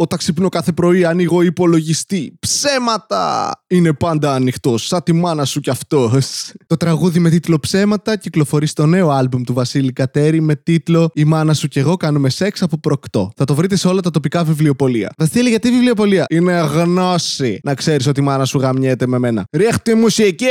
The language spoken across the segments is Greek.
Όταν ξυπνώ κάθε πρωί, ανοίγω υπολογιστή. Ψέματα! Είναι πάντα ανοιχτό, σαν τη μάνα σου κι αυτό. Το τραγούδι με τίτλο Ψέματα κυκλοφορεί στο νέο άλμπουμ του Βασίλη Κατέρη με τίτλο Η μάνα σου κι εγώ κάνουμε σεξ από προκτό. Θα το βρείτε σε όλα τα τοπικά βιβλιοπολία. Βασίλη, γιατί βιβλιοπολία? Είναι γνώση να ξέρει ότι η μάνα σου γαμιέται με μένα. Ρίχτη μουσική!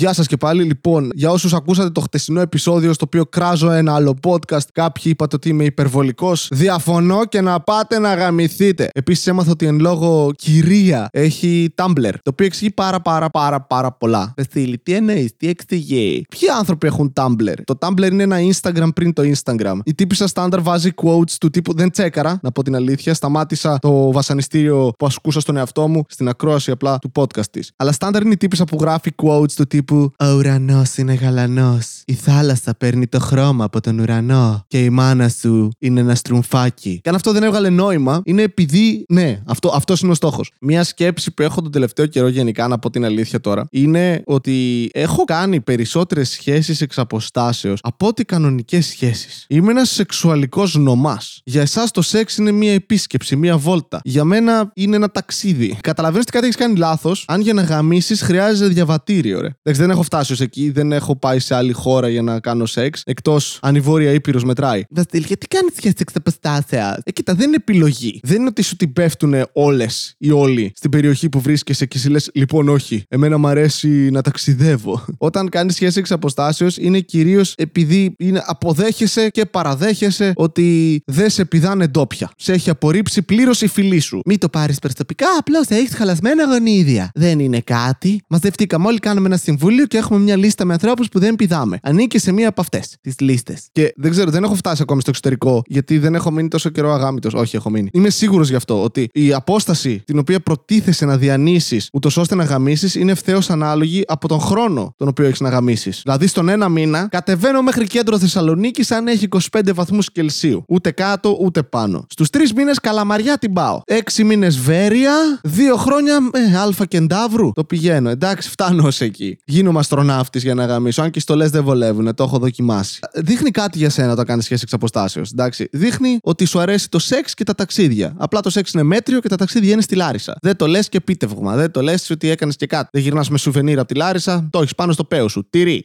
Γεια σας και πάλι. Λοιπόν, για όσους ακούσατε το χτεσινό επεισόδιο στο οποίο κράζω ένα άλλο podcast, κάποιοι είπατε ότι είμαι υπερβολικός. Διαφωνώ και να πάτε να γαμηθείτε. Επίσης, έμαθα ότι εν λόγω κυρία έχει Tumblr, το οποίο εξηγεί πάρα πάρα πάρα πάρα πολλά. Βεθίλη, τι εννοείς, τι εξηγεί; Ποιοι άνθρωποι έχουν Tumblr; Το Tumblr είναι ένα Instagram πριν το Instagram. Η τύπησα στάνταρ βάζει quotes του τύπου. Δεν τσέκαρα, να πω την αλήθεια. Σταμάτησα το βασανιστήριο που ασκούσα στον εαυτό μου στην ακρόαση απλά του podcast της. Αλλά στάνταρ είναι η τύπησα που γράφει quotes του τύπου Ο ουρανός είναι γαλανός. Η θάλασσα παίρνει το χρώμα από τον ουρανό. Και η μάνα σου είναι ένα στρουμφάκι. Και αν αυτό δεν έβγαλε νόημα, είναι επειδή. Ναι, αυτό αυτός είναι ο στόχος. Μία σκέψη που έχω τον τελευταίο καιρό γενικά, να πω την αλήθεια τώρα, είναι ότι έχω κάνει περισσότερες σχέσεις εξ αποστάσεως από ότι κανονικές σχέσεις. Είμαι ένας σεξουαλικός νομάς. Για εσάς το σεξ είναι μία επίσκεψη, μία βόλτα. Για μένα είναι ένα ταξίδι. Καταλαβαίνω ότι κάτι έχεις κάνει λάθος, αν για να γαμίσεις χρειάζεται διαβατήριο, ρε. Εντάξει, δεν έχω φτάσει ως εκεί, δεν έχω πάει σε άλλη χώρα για να κάνω σεξ. Εκτός αν η Βόρεια Ήπειρος μετράει. Βασίλη, γιατί κάνεις σχέση εξ αποστάσεω. Ε, κοίτα, δεν είναι επιλογή. Δεν είναι ότι σου την πέφτουν όλες ή όλοι στην περιοχή που βρίσκεσαι και εσύ λες, λοιπόν, όχι. Εμένα μου αρέσει να ταξιδεύω. Όταν κάνεις σχέση εξ αποστάσεως, είναι κυρίως επειδή είναι, αποδέχεσαι και παραδέχεσαι ότι δεν σε πηδάνε ντόπια. Σε έχει απορρίψει πλήρως η φιλή σου. Μην το πάρεις προσωπικά, απλώς έχεις χαλασμένα γονίδια. Δεν είναι κάτι. Μαζευτήκαμε όλοι, κάνουμε ένα συμβούλιο και έχουμε μια λίστα με ανθρώπους που δεν πηδάμε. Ανήκει σε μία από αυτές τις λίστες. Και δεν ξέρω, δεν έχω φτάσει ακόμη στο εξωτερικό, γιατί δεν έχω μείνει τόσο καιρό αγάμητο. Όχι, έχω μείνει. Είμαι σίγουρος γι' αυτό ότι η απόσταση την οποία προτίθεσαι να διανύσεις, ούτως ώστε να γαμίσεις, είναι ευθέως ανάλογη από τον χρόνο τον οποίο έχεις να γαμίσεις. Δηλαδή, στον ένα μήνα κατεβαίνω μέχρι κέντρο Θεσσαλονίκης αν έχει 25 βαθμούς Κελσίου. Ούτε κάτω, ούτε πάνω. Στους τρεις μήνες καλαμαριά την πάω. Έξι μήνες Βέρεια, δύο χρόνια ε, Αλφα Κεντάβρου. Το πηγαίνω. Εντάξει, φτάνω ως εκεί. Γίνομαι αστροναύτης για να γαμίσω. Αν και οι στολές δεν βολεύουν, το έχω δοκιμάσει. Δείχνει κάτι για σένα όταν κάνεις σχέση εξ αποστάσεως. Εντάξει. Δείχνει ότι σου αρέσει το σεξ και τα ταξίδια. Απλά το σεξ είναι μέτριο και τα ταξίδια είναι στη Λάρισα. Δεν το λες και επίτευγμα. Δεν το λες ότι έκανες και κάτι. Δεν γυρνάς με σουβενίρ από τη Λάρισα, το έχεις πάνω στο παίο σου. Τυρί.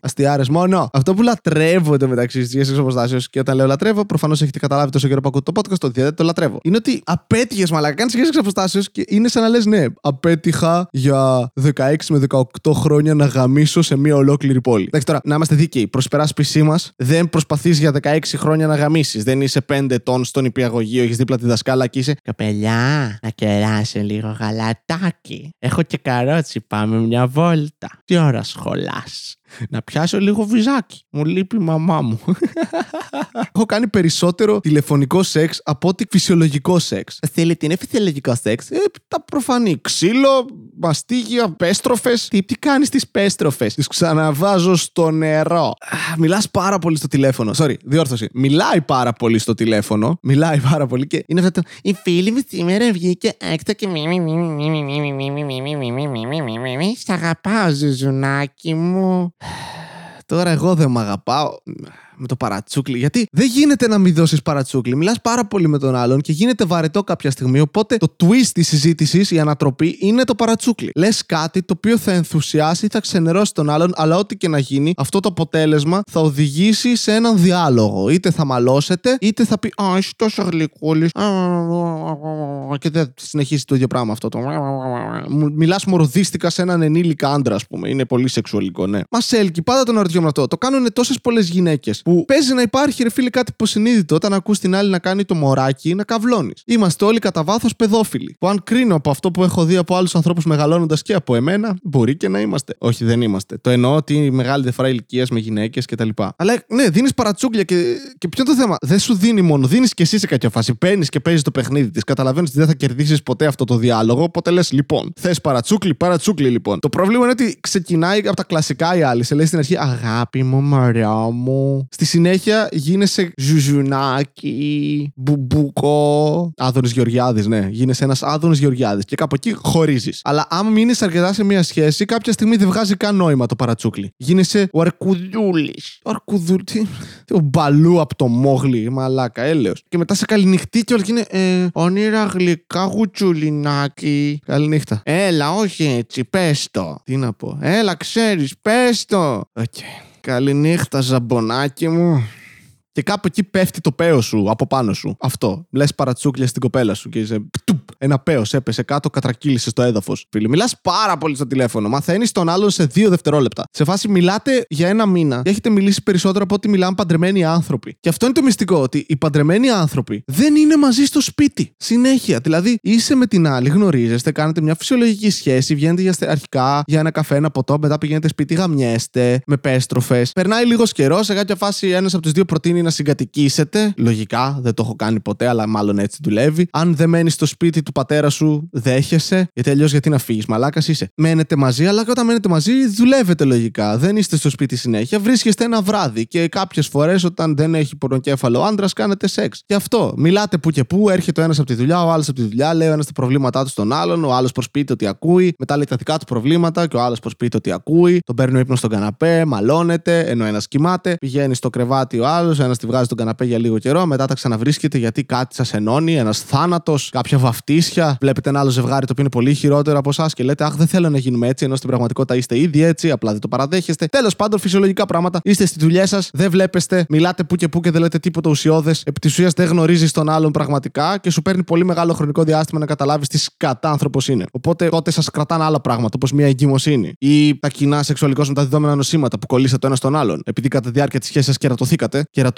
Αστιάρες μόνο. Αυτό που λατρεύω εντωμεταξύ στις σχέσεις αποστάσεως και όταν λέω λατρεύω, προφανώς έχετε καταλάβει τόσο καιρό που ακούτε το podcast ότι δεν το λατρεύω. Είναι ότι απέτυχες μαλάκα. Κάνεις σχέσεις εξ αποστάσεως και είναι σαν να λες ναι, απέτυχα για 16 με 18 χρόνια να γαμίσω σε μια ολόκληρη πόλη. Εντάξει τώρα, να είμαστε δίκαιοι. Προς υπεράσπιση μας, δεν προσπαθείς για 16 χρόνια να γαμίσεις. Δεν είσαι 5 ετών στον υπηαγωγείο, έχεις δίπλα τη δασκάλα και είσαι. Καπελιά, να κεράσει λίγο γαλατάκι. Έχω και καρότσι, πάμε μια βόλτα. Τι ώρα σχολάς. Να πιάσω λίγο βυζάκι. Μου λείπει η μαμά μου. Έχω κάνει περισσότερο τηλεφωνικό σεξ από ότι φυσιολογικό σεξ. Θέλει τι είναι φυσιολογικό σεξ. Ε, τα προφανή. Ξύλο, μαστίγια, πέστροφε. Τι, τι κάνει τι πέστροφε. Τι ξαναβάζω στο νερό. Μιλά πάρα πολύ στο τηλέφωνο. Sorry, διόρθωση. Μιλάει πάρα πολύ στο τηλέφωνο. Μιλάει πάρα πολύ και είναι αυτό το. Η φίλη μου σήμερα βγήκε έξω και. Σ' αγαπάω, ζουζουνάκι μου. Τώρα εγώ δεν μ' αγαπάω με το παρατσούκλι. Γιατί δεν γίνεται να μην δώσεις παρατσούκλι. Μιλάς πάρα πολύ με τον άλλον και γίνεται βαρετό κάποια στιγμή. Οπότε το twist της συζήτησης, η ανατροπή, είναι το παρατσούκλι. Λες κάτι το οποίο θα ενθουσιάσει, θα ξενερώσει τον άλλον, αλλά ό,τι και να γίνει, αυτό το αποτέλεσμα θα οδηγήσει σε έναν διάλογο. Είτε θα μαλώσετε, είτε θα πει Α, είσαι τόσο γλυκούλης. Και δεν συνεχίσει το ίδιο πράγμα αυτό. Το... Μιλάς μορδίστικα σε έναν ενήλικα άντρα, ας πούμε. Είναι πολύ σεξουαλικό, ναι. Μας έλκει, πάντα τον ερωτιόμουν αυτό. Το κάνουν τόσες πολλές γυναίκες που παίζει να υπάρχει, ρε φίλε, κάτι υποσυνείδητο όταν ακούς την άλλη να κάνει το μωράκι να καυλώνει. Είμαστε όλοι κατά βάθος παιδόφιλοι. Που αν κρίνω από αυτό που έχω δει από άλλους ανθρώπους μεγαλώνοντας και από εμένα, μπορεί και να είμαστε. Όχι, δεν είμαστε. Το εννοώ ότι μεγάλη διαφορά ηλικίας με γυναίκες κτλ. Αλλά ναι, δίνεις παρατσούκλια και, και ποιο είναι το θέμα; Δεν σου δίνει μόνο, δίνεις και εσύ σε κάποια φάση. Παίρνεις και παίζεις το παιχνίδι της. Καταλαβαίνεις ότι δεν θα κερδίσεις ποτέ αυτό το διάλογο. Οπότε λες, λοιπόν, θες παρατσούκλι, παρατσούκλι λοιπόν. Το πρόβλημα είναι ότι ξεκινάει από τα κλασικά η άλλη. Σε λέει στην αρχή Αγάπη μου, μωρό μου. Στη συνέχεια γίνεσαι ζουζουνάκι, μπουμπούκο. Άδωνης Γεωργιάδης, ναι. Γίνεσαι ένας Άδωνης Γεωργιάδης. Και κάπου εκεί χωρίζεις. Αλλά άμα μείνεις αρκετά σε μια σχέση, κάποια στιγμή δεν βγάζει καν νόημα το παρατσούκλι. Γίνεσαι ο Αρκουδούλης. Ο Αρκουδούλη. Τι, τι, ο Μπαλού από το Μόγλι, μαλάκα, έλεος. Και μετά σε καληνυχτεί και όλα και είναι. Ε, όνειρα γλυκά γουτσουλινάκι. Καληνύχτα. Έλα, όχι έτσι, πες το. Τι να πω. Έλα, ξέρεις, πες το. Οκ. Καληνύχτα, ζαμπονάκι μου. Και κάπου εκεί πέφτει το πέος σου από πάνω σου. Αυτό. Λες παρατσούκλια στην κοπέλα σου και είσαι. Κτουπ, ένα πέος έπεσε κάτω, κατρακύλησε στο έδαφος. Φίλε, μιλάς πάρα πολύ στο τηλέφωνο. Μαθαίνεις τον άλλον σε δύο δευτερόλεπτα. Σε φάση μιλάτε για ένα μήνα και έχετε μιλήσει περισσότερο από ό,τι μιλάνε παντρεμένοι άνθρωποι. Και αυτό είναι το μυστικό, ότι οι παντρεμένοι άνθρωποι δεν είναι μαζί στο σπίτι. Συνέχεια. Δηλαδή, είσαι με την άλλη, γνωρίζεστε, κάνετε μια φυσιολογική σχέση, βγαίνετε για στε- αρχικά για ένα καφέ, ένα ποτό, μετά πηγαίνετε σπίτι, γαμιέστε με πέστροφες. Περνάει λίγος καιρός, σε κάποια φάση ένας από τους δύο προτείνει να συγκατοικήσετε. Λογικά, δεν το έχω κάνει ποτέ, αλλά μάλλον έτσι δουλεύει. Αν δεν μένεις στο σπίτι του πατέρα σου, δέχεσαι. Γιατί αλλιώς γιατί να φύγεις, μαλάκας είσαι. Μένετε μαζί, αλλά και όταν μένετε μαζί, δουλεύετε λογικά. Δεν είστε στο σπίτι συνέχεια. Βρίσκεστε ένα βράδυ και κάποιες φορές, όταν δεν έχει πορνοκέφαλο άντρας, κάνετε σεξ. Γι' αυτό μιλάτε που και που, έρχεται ο ένας από τη δουλειά, ο άλλος από τη δουλειά, λέει ο ένας τα προβλήματά του στον άλλον, ο άλλος προσποιείται ότι ακούει, μετά λέει τα δικά του προβλήματα και ο άλλος προσποιείται ότι ακούει, τον παίρνει ο ύπνος στον καναπέ, μαλώνεται, ενώ ένας κοιμάται, πηγαίνει στο κρεβάτι ο άλλος, ένας τη βγάζει στον καναπέ για λίγο καιρό, μετά τα ξαναβρίσκεται γιατί κάτι σας ενώνει, ένας θάνατος, κάποια βαφτίσια. Βλέπετε ένα άλλο ζευγάρι το οποίο είναι πολύ χειρότερο από εσάς και λέτε Αχ, δεν θέλω να γίνουμε έτσι, ενώ στην πραγματικότητα είστε ήδη έτσι, απλά δεν το παραδέχεστε. Τέλος πάντων, φυσιολογικά πράγματα. Είστε στη δουλειά σας, δεν βλέπεστε, μιλάτε που και που και δεν λέτε τίποτα ουσιώδες. Επί της ουσίας δεν γνωρίζεις τον άλλον πραγματικά και σου παίρνει πολύ μεγάλο χρονικό διάστημα να καταλάβεις τι κατά άνθρωπο είναι. Οπότε τότε σας κρατάνε άλλα πράγματα, όπως μια εγκυμοσύνη ή τα κοινά σεξουαλικώς μεταδιδόμενα νοσήματα που κολλήσατε το ένα στον άλλον. Επειδή κατά τη διάρκεια της σχέσης σα κερατωθήκατε, κερατωθήκατε.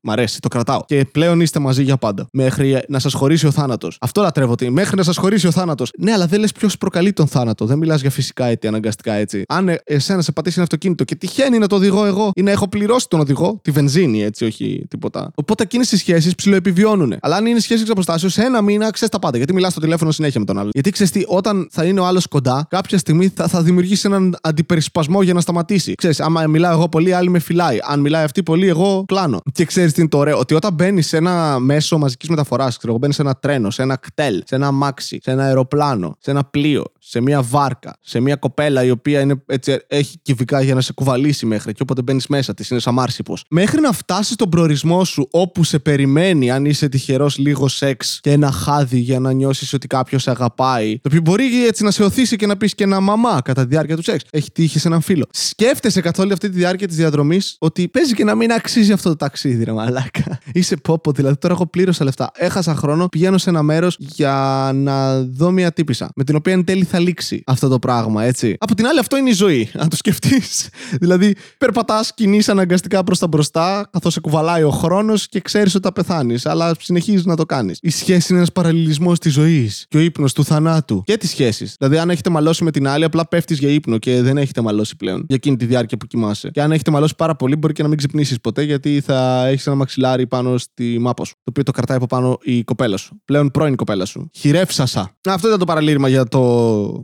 Μ' αρέσει, το κρατάω. Και πλέον είστε μαζί για πάντα. Μέχρι να σας χωρίσει ο θάνατος. Αυτό λατρεύω ότι μέχρι να σας χωρίσει ο θάνατος. Ναι, αλλά δεν λες ποιος προκαλεί τον θάνατο. Δεν μιλάς για φυσικά αίτια αναγκαστικά έτσι. Αν ε, εσένα σε πατήσει ένα αυτοκίνητο και τυχαίνει να το οδηγώ εγώ ή να έχω πληρώσει τον οδηγό, τη βενζίνη έτσι, όχι τίποτα. Οπότε εκείνες οι σχέσεις ψιλοεπιβιώνουν. Αλλά αν είναι σχέσεις εξ αποστάσεως, σε ένα μήνα ξέρεις τα πάντα. Γιατί μιλάς στο τηλέφωνο συνέχεια με τον άλλον. Γιατί ξέρεις τι, όταν θα είναι ο άλλος κοντά, κάποια στιγμή θα, θα δημιουργήσει έναν αντιπερισπασμό για να σταματήσει. Ξέρεις, άμα μιλάω εγώ πολύ, άλλη με φυλάει. Αν μιλάει αυτή πολύ, εγώ κλάνω. Και ξέρεις τι είναι το ωραίο, ότι όταν μπαίνεις σε ένα μέσο μαζικής μεταφοράς, ξέρω εγώ, μπαίνεις σε ένα τρένο, σε ένα κτέλ, σε ένα μάξι, σε ένα αεροπλάνο, σε ένα πλοίο, σε μια βάρκα, σε μια κοπέλα η οποία είναι, έτσι, έχει κυβικά για να σε κουβαλήσει μέχρι και όποτε μπαίνεις μέσα της, είναι σαν μάρσιπος. Μέχρι να φτάσεις στον προορισμό σου όπου σε περιμένει, αν είσαι τυχερός, λίγο σεξ και ένα χάδι για να νιώσεις ότι κάποιος σε αγαπάει. Το οποίο μπορεί έτσι να σε οθήσει και να πεις και ένα μαμά κατά τη διάρκεια του σεξ. Έχει τύχει σε έναν φίλο. Σκέφτεσαι καθ' όλη αυτή τη διάρκεια της διαδρομής ότι παίζει και να μην αξίζει αυτό το ταξίδι, ρε μαλάκα. Είσαι πόπο, δηλαδή τώρα έχω πλήρωσα λεφτά. Έχασα χρόνο, πηγαίνω σε ένα μέρος για να δω μια τύπησα. Με την οποία εν τέλει θα λήξει αυτό το πράγμα, έτσι. Από την άλλη, αυτό είναι η ζωή. Αν το σκεφτείς. δηλαδή, περπατάς, κινείς αναγκαστικά προς τα μπροστά, καθώς σε κουβαλάει ο χρόνος και ξέρεις ότι θα πεθάνεις. Αλλά συνεχίζεις να το κάνεις. Η σχέση είναι ένας παραλληλισμός της ζωής και ο ύπνος του θανάτου. Και τις σχέσεις. Δηλαδή, αν έχετε μαλώσει με την άλλη, απλά πέφτεις για ύπνο και δεν έχετε μαλώσει πλέον για εκείνη τη διάρκεια που κοιμάσαι. Και αν έχετε μαλώσει πάρα πολύ, μπορεί και να μην ξυπνήσεις ποτέ γιατί θα έχεις ένα μαξιλάρι πάνω στη μάπα σου. Το οποίο το κρατάει από πάνω η κοπέλα σου. Πλέον πρώην κοπέλα σου. Χειρεύσασα. Αυτό ήταν το παραλήρημα για το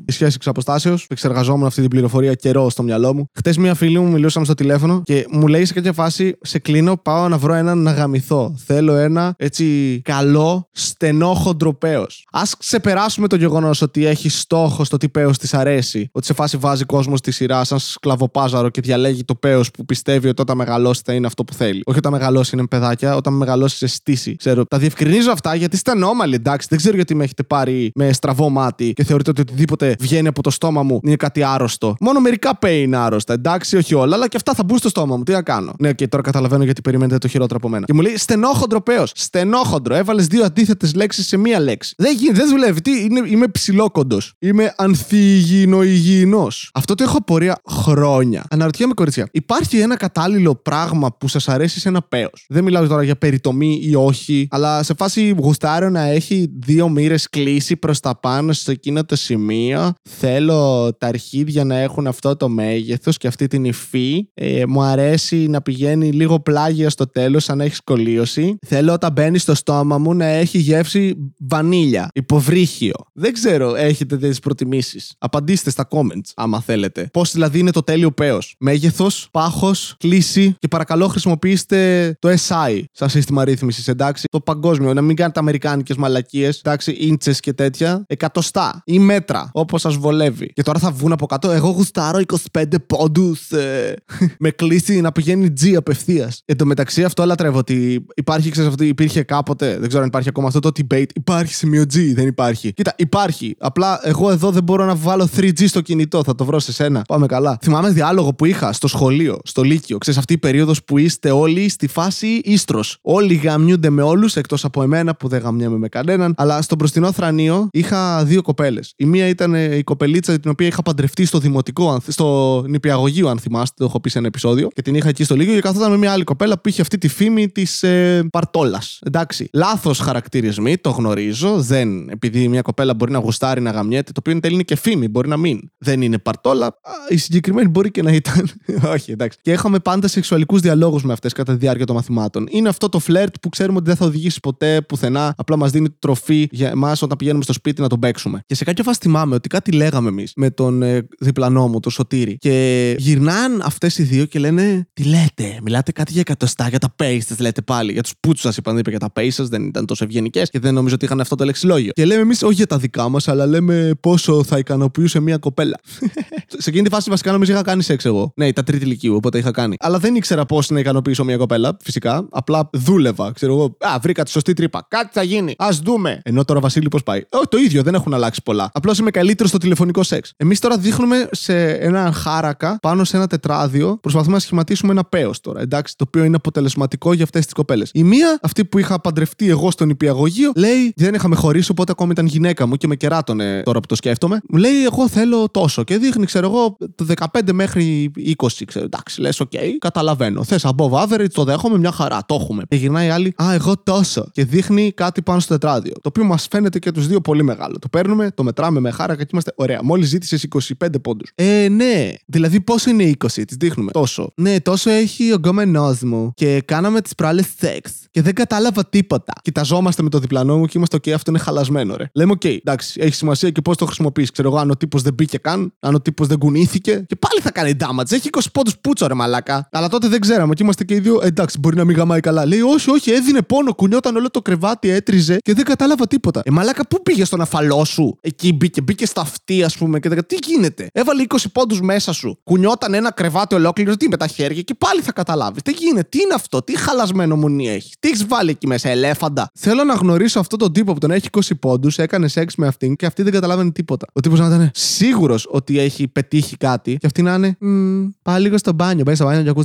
η σχέση εξ αποστάσεως. Εξεργαζόμουν αυτή την πληροφορία καιρό στο μυαλό μου. Χτες μία φίλη μου μιλούσαμε στο τηλέφωνο και μου λέει σε κάποια φάση: Σε κλείνω, πάω να βρω έναν να γαμηθώ. Θέλω ένα έτσι καλό, στενό χοντροπαίο. Α ξεπεράσουμε το γεγονός ότι έχει στόχο στο τι παίο της αρέσει. Ότι σε φάση βάζει κόσμο στη σειρά σαν σκλαβοπάζαρο και διαλέγει το παίο που πιστεύει ότι όταν μεγαλώσει θα είναι αυτό που θέλει. Όχι όταν μεγαλώσει είναι παιδάκια, όταν μεγαλώσει σε στήσει. Ξέρω. Τα διευκρινίζω αυτά γιατί είστε ανώμαλοι, εντάξει. Δεν ξέρω γιατί γιατί με έχετε πάρει με στραβό μάτι και θεωρείτε ότι οτιδήποτε βγαίνει από το στόμα μου είναι κάτι άρρωστο. Μόνο μερικά πέι είναι άρρωστα, εντάξει, όχι όλα, αλλά και αυτά θα μπουν στο στόμα μου. Τι να κάνω. Ναι, και τώρα καταλαβαίνω γιατί περιμένετε το χειρότερο από μένα. Και μου λέει στενόχοντρο πέος. Στενόχοντρο. Έβαλες δύο αντίθετες λέξεις σε μία λέξη. Δεν γίνει, δεν δουλεύει. Τι, είναι, είμαι ψηλόκοντος. Είμαι ανθυγιεινο Αυτό το έχω απορία χρόνια. Αναρωτιέμαι, κοριτσιά, υπάρχει ένα κατάλληλο πράγμα που σας αρέσει σε ένα πέος. Δεν μιλάω τώρα για περιτομή ή όχι, αλλά σε φάση γουστάρω να έχει δύο μοίρες κλείσει προς τα πάνω σε εκείνο το σημείο. Θέλω τα αρχίδια να έχουν αυτό το μέγεθος και αυτή την υφή. Ε, μου αρέσει να πηγαίνει λίγο πλάγια στο τέλος, αν έχεις κολλίωση. Θέλω όταν μπαίνει στο στόμα μου να έχει γεύση βανίλια, υποβρύχιο. Δεν ξέρω, έχετε τι προτιμήσεις. Απαντήστε στα comments, άμα θέλετε. Πώς δηλαδή είναι το τέλειο παίο. Μέγεθος, πάχος, κλίση και παρακαλώ χρησιμοποιήστε το SI σαν σύστημα ρύθμισης, εντάξει. Το παγκόσμιο, να μην κάνετε αμερικάνικες μαλακίες, εντάξει, ίντσες και τέτοια. Εκατοστά ή μέτρα, όπως σας βολεύει. Και τώρα θα βγουν από κάτω. Εγώ γουστάρω 25 πόντους ε, με κλίση να πηγαίνει G απευθείας. Εν τω μεταξύ, αυτό λατρεύω ότι υπάρχει, ξέρεις, αυτό υπήρχε κάποτε, δεν ξέρω αν υπάρχει ακόμα αυτό το debate. Υπάρχει σημείο G, δεν υπάρχει. Κοίτα, υπάρχει. Απλά εγώ εδώ δεν μπορώ να βάλω 3G στο κινητό. Θα το βρω σε σένα. Πάμε καλά. Θυμάμαι διάλογο που είχα στο σχολείο, στο Λύκειο. Ξέρεις αυτή η περίοδος που είστε όλοι στη φάση ίστρος. Όλοι γαμιούνται με όλους εκτός από εμένα που δεν γαμιέμαι με κανέναν. Αλλά στο μπροστινό θρανείο είχα δύο κοπέλες. Η μία ήταν ε, η κοπελίτσα την οποία είχα παντρευτεί στο δημοτικό, αν- στο νηπιαγωγείο, αν θυμάστε, το έχω πει σε ένα επεισόδιο. Και την είχα εκεί στο Λύκειο και καθόταν με μια άλλη κοπέλα που είχε αυτή τη φήμη της ε, Παρτόλας. Εντάξει. Λάθος χαρακτηρισμοί, το γνωρίζω. Δεν, επειδή μια κοπέλα μπορεί να γουστάρει να γαμιέται, το οποίο εν τέλει είναι και φήμη, μπορεί να μην. Δεν είναι Παρτόλα. Α, η συγκεκριμένη μπορεί και να ήταν. Όχι, εντάξει. Και είχαμε πάντα σεξουαλικούς διαλόγους με αυτές κατά τη διάρκεια των μαθημάτων. Είναι αυτό το φλερτ που ξέρουμε ότι δεν θα οδηγήσει ποτέ πουθενά. Απλά μας δίνει τροφή για εμάς όταν πηγαίνουμε στο σπίτι να τον παίξουμε. Και σε κάποια φάση θυμάμαι ότι κάτι λέγαμε εμείς με τον ε, διπλανό μου, τον Σωτήρη. Και γυρνάν αυτές οι δύο και λένε Τι λέτε, μιλάτε κάτι για εκατοστά, για τα pay σα, λέτε πάλι. Για τους πούτσου σας είπαν, δεν είπε για τα pay σα, δεν ήταν τόσο ευγενικές και δεν νομίζω ότι είχαν αυτό το λεξιλόγιο. Και λέμε εμείς όχι για τα δικά μας, αλλά λέμε πόσο θα ικανοποιούσε μια κοπέλα. σε εκείνη τη φάση βασικά νομίζω είχα κάνει σεξ εγώ. Ναι, τα τρίτη ηλικίου, οπότε είχα κάνει. Αλλά δεν ήξερα πώς να ικανοποιήσω μια κοπέλα, φυσικά. Απλά δούλευα, ξέρω εγώ. Α, βρήκα τη σωστή τρύπα. Κάτι θα γίνει. Α δούμε. Ενώ τώρα Βασίλη πώς πάει. Ω, το ίδιο, δεν έχουν αλλάξει πολλά. Απλώς είμαι καλύτερος στο τηλεφωνικό σεξ. Εμείς τώρα δείχνουμε σε έναν χάρακα πάνω σε ένα τετράδιο. Προσπαθούμε να σχηματίσουμε ένα παίο τώρα. Εντάξει, το οποίο είναι αποτελεσματικό για αυτές τις κοπέλες. Η μία, αυτή που είχα παντρευτεί εγώ στον υπηαγωγείο, λέει δεν είχαμε χωρίσει, οπότε ακόμη ήταν γυναίκα μου και με κεράτωνε τώρα που το σκέφτομαι. Μου λέει εγώ θέλω τόσο και δείχνει, ξέρω εγώ, το 15 μέχρι 20, ξέρω. Εντάξει, λες, οκ, καταλαβαίνω. Θες above average, το δέχομαι, μια χαρά, το έχουμε. Και γυρνάει η άλλη, Α, εγώ τόσο. Και δείχνει κάτι πάνω στο τετράδιο. Το οποίο μας φαίνεται και τους δύο πολύ μεγάλο. Το παίρνουμε, το μετράμε με χάρακα και είμαστε ωραία. Μόλις ζήτησες 25 πόντους. Ε, ναι. Δηλαδή πόσο είναι 20, τη δείχνουμε. Τόσο. Ναι, τόσο έχει ο γκόμενό μου. Και κάναμε τις προάλλες σεξ. Και δεν κατάλαβα τίποτα. Κοιταζόμαστε με το διπλανό μου και είμαστε, οκ, αυτό είναι χαλασμένο, ρε. Λέμε, οκ, εντάξει, έχει σημασία και πώς το χρησιμοποιείς. Ξέρω εγώ, αν ο τύπος δεν μπήκε καν, αν ο τύπος δεν κουνήθηκε. Και πάλι θα κάνει damage. Έχει 20 πόντους πούτσο, ρε μαλάκα. Αλλά τότε δεν ξέραμε και είμαστε και οι δύο, εντάξει, μπορεί να μην γαμάει καλά. Λέει, Όχι, όχι, έδινε πόνο, κουνιόταν όλο το κρεβάτι, έτριζε και δεν κατάλαβα τίποτα. Ε, μαλάκα, πού πήγες στον αφαλό σου; Εκεί μπήκε, μπήκε στα αυτή, ας πούμε, και δεν Τι γίνεται; Έβαλε 20 πόντους μέσα σου. Κουνιόταν ένα κρεβάτι ολόκληρο, τι με τα χέρια και πάλι θα καταλάβεις. Τι γίνεται, τι είναι αυτό, τι χαλασμένο μουνί έχει. Τι έχεις βάλει εκεί μέσα, ελέφαντα. Θέλω να γνωρίσω αυτόν τον τύπο που τον έχει 20 πόντους, έκανε σεξ με αυτήν και αυτή δεν καταλάβαινε τίποτα. Ο τύπος να ήταν σίγουρος ότι έχει πετύχει κάτι και αυτή να είναι. Μ, λίγο στο μπάνιο. Πάει στο μπάνιο και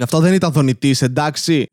αυτό δεν ήταν δονητής, εντάξει.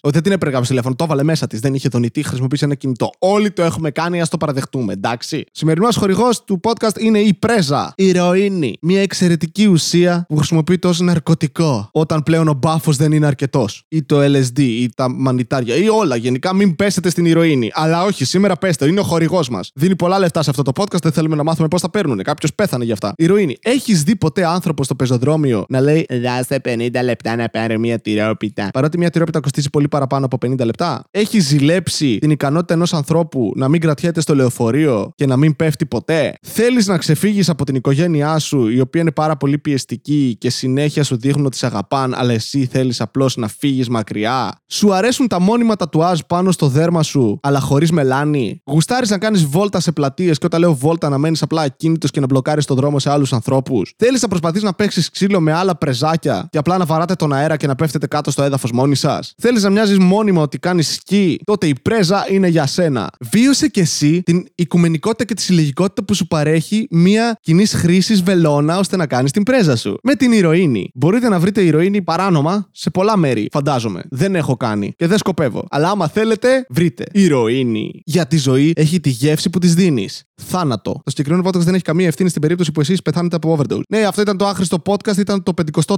Ότι δεν την έπρεπε να γράψει τηλέφωνο. Το έβαλε μέσα της. Δεν είχε δονητή, είχε χρησιμοποιήσει ένα κινητό. Όλοι το έχουμε κάνει, ας το παραδεχτούμε, εντάξει. Σημερινός χορηγός του podcast είναι η πρέζα. Η ηρωίνη. Μια εξαιρετική ουσία που χρησιμοποιείται ως ναρκωτικό. Όταν πλέον ο μπάφος δεν είναι αρκετός. Ή το LSD ή τα μανιτάρια ή όλα. Γενικά μην πέσετε στην ηρωίνη. Αλλά όχι, σήμερα πέστε. Είναι ο χορηγός μας. Δίνει πολλά λεφτά σε αυτό το podcast. Δεν θέλουμε να μάθουμε πώς τα παίρνουν. Κάποιος πέθανε γι' αυτά. Ηρωίνη. Έχεις δει ποτέ άνθρωπο στο πεζοδρόμιο να λέει Δάστε 50 λεπτά να πάρω μια τυρόπιτα. Παρότι μια τυρόπιτα κοστίζει πολύ παραπάνω από 50 λεπτά. Έχει ζηλέψει την ικανότητα ενός ανθρώπου να μην κρατιέται στο λεωφορείο και να μην πέφτει ποτέ; Θέλεις να ξεφύγεις από την οικογένειά σου, η οποία είναι πάρα πολύ πιεστική και συνέχεια σου δείχνουν ότι σε αγαπάν, αλλά εσύ θέλεις απλώς να φύγεις μακριά; Σου αρέσουν τα μόνιμα τατουάζ πάνω στο δέρμα σου, αλλά χωρίς μελάνι; Γουστάρεις να κάνεις βόλτα σε πλατείες και όταν λέω βόλτα να μένεις απλά ακίνητος και να μπλοκάρεις τον δρόμο σε άλλους ανθρώπους; Θέλεις να προσπαθείς να παίξεις ξύλο με άλλα πρεζάκια και απλά να βαράτε τον αέρα και να πέφτετε κάτω στο έδαφος μόνοι σας. Θέλεις να μοιάζεις μόνιμα ότι κάνεις σκι, τότε η πρέζα είναι για σένα. Βίωσε κι εσύ την οικουμενικότητα και τη συλλογικότητα που σου παρέχει μια κοινή χρήση βελόνα ώστε να κάνεις την πρέζα σου. Με την ηρωίνη. Μπορείτε να βρείτε ηρωίνη παράνομα σε πολλά μέρη, φαντάζομαι. Δεν έχω κάνει και δεν σκοπεύω. Αλλά άμα θέλετε, βρείτε. Ηρωίνη. Για τη ζωή έχει τη γεύση που της δίνεις. Θάνατο. Το συγκεκριμένο podcast δεν έχει καμία ευθύνη στην περίπτωση που εσείς πεθάνετε από overdose. Ναι, αυτό ήταν το άχρηστο podcast. Ήταν το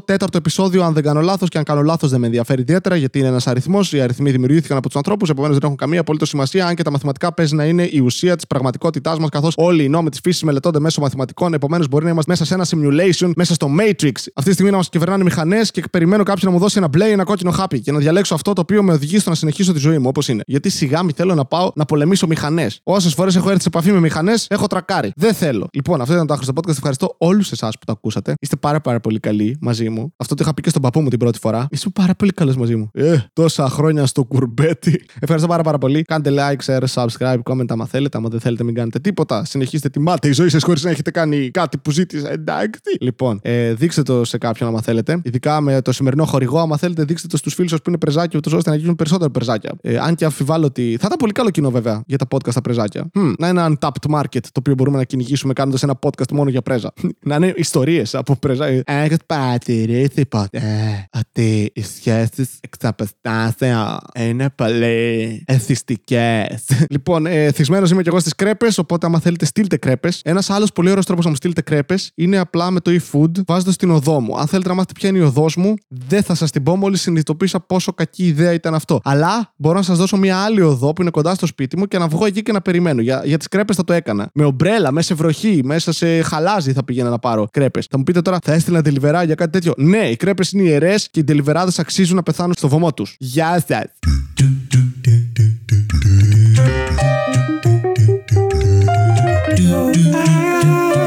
54ο επεισόδιο, αν δεν κάνω λάθος. Και αν κάνω λάθος, δεν με ενδιαφέρει ιδιαίτερα γιατί είναι ένας αριθμός. Οι αριθμοί δημιουργήθηκαν από τους ανθρώπους, επομένως δεν έχουν καμία απολύτως σημασία. Αν και τα μαθηματικά παίζει να είναι η ουσία της πραγματικότητάς μας, καθώς όλοι οι νόμοι της φύσης μελετώνται μέσω μαθηματικών. Επομένως μπορεί να είμαστε μέσα σε ένα simulation, μέσα στο Matrix. Αυτή τη στιγμή να μας κυβερνάνε μηχανές και περιμένω κάποιον να μου δώσει ένα μπλε ή ένα κόκκινο χάπι και να διαλέξω αυτό το οποίο με οδηγεί στο να συνεχίσω τη ζωή μου όπως είναι. Γιατί σιγά μη θέλω να πάω να πολεμήσω μηχανές. Όσες φορές έχω έρθει σε επαφή με μηχανές, έχω τρακάρει. Δεν θέλω. Λοιπόν, αυτό ήταν το άχρηστο podcast. Ευχαριστώ όλους εσάς που το ακούσατε. Είστε πάρα πάρα πολύ καλοί μαζί μου. Αυτό το είχα πει και στον παππού μου την πρώτη φορά. Είσαι πάρα πολύ καλός μαζί μου. Ε, τόσα χρόνια στο κουρμπέτι. Ευχαριστώ πάρα πάρα πολύ. Κάντε like, share, subscribe, comment άμα θέλετε. Άμα δεν θέλετε, μην κάνετε τίποτα. Συνεχίστε τη μάται η ζωή σας χωρίς να έχετε κάνει κάτι που ζήτησα. Εντάξει. Λοιπόν, ε, δείξτε το σε κάποιον άμα θέλετε. Ειδικά με το σημερινό χορηγό, άμα θέλετε, δείξτε το στους φίλους σας που είναι πρεζάκια, ούτως ώστε να γίνουν περισσότερα πρεζάκια. Ε, αν και αμφιβάλλω ότι. Θα ήταν πολύ καλό κοινό βέβαια για τα podcast τα πρεζάκια. Hm, να είναι ένα untapped market το οποίο μπορούμε να κυνηγήσουμε κάνοντας ένα podcast μόνο για πρέζα. να είναι ιστορίες από πρέζα. Έχετε παρατηρήσει ποτέ ότι οι σχέσεις εξ αποστάσεων είναι πολύ εθιστικές. λοιπόν, ε, θυσμένος είμαι και εγώ στις κρέπες, οπότε άμα θέλετε στείλτε κρέπες. Ένας άλλος πολύ ωραίος τρόπος να μου στείλετε κρέπες είναι απλά με το e-food βάζοντας την οδό μου. Αν θέλετε να μάθετε ποια είναι η οδός μου, δεν θα σας την πω μόλις συνειδητοποίησα πόσο κακή ιδέα ήταν αυτό. Αλλά μπορώ να σας δώσω μια άλλη οδό που είναι κοντά στο σπίτι μου και να βγω εκεί και να περιμένω. Για, για τις κρέπες θα το έκανα. Με ομπρέλα, μέσα σε βροχή, μέσα σε χαλάζι θα πήγαινα να πάρω κρέπες. Θα μου πείτε τώρα, θα έστειλα τελιβερά για κάτι τέτοιο; Ναι, οι κρέπες είναι ιερές και οι τελιβεράδε αξίζουν να πεθάνουν στο βωμό τους. Γεια σας.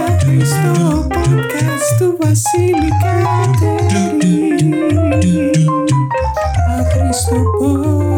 Άχρηστο podcast του Βασίλη Κατερίνη. Άχρηστο podcast.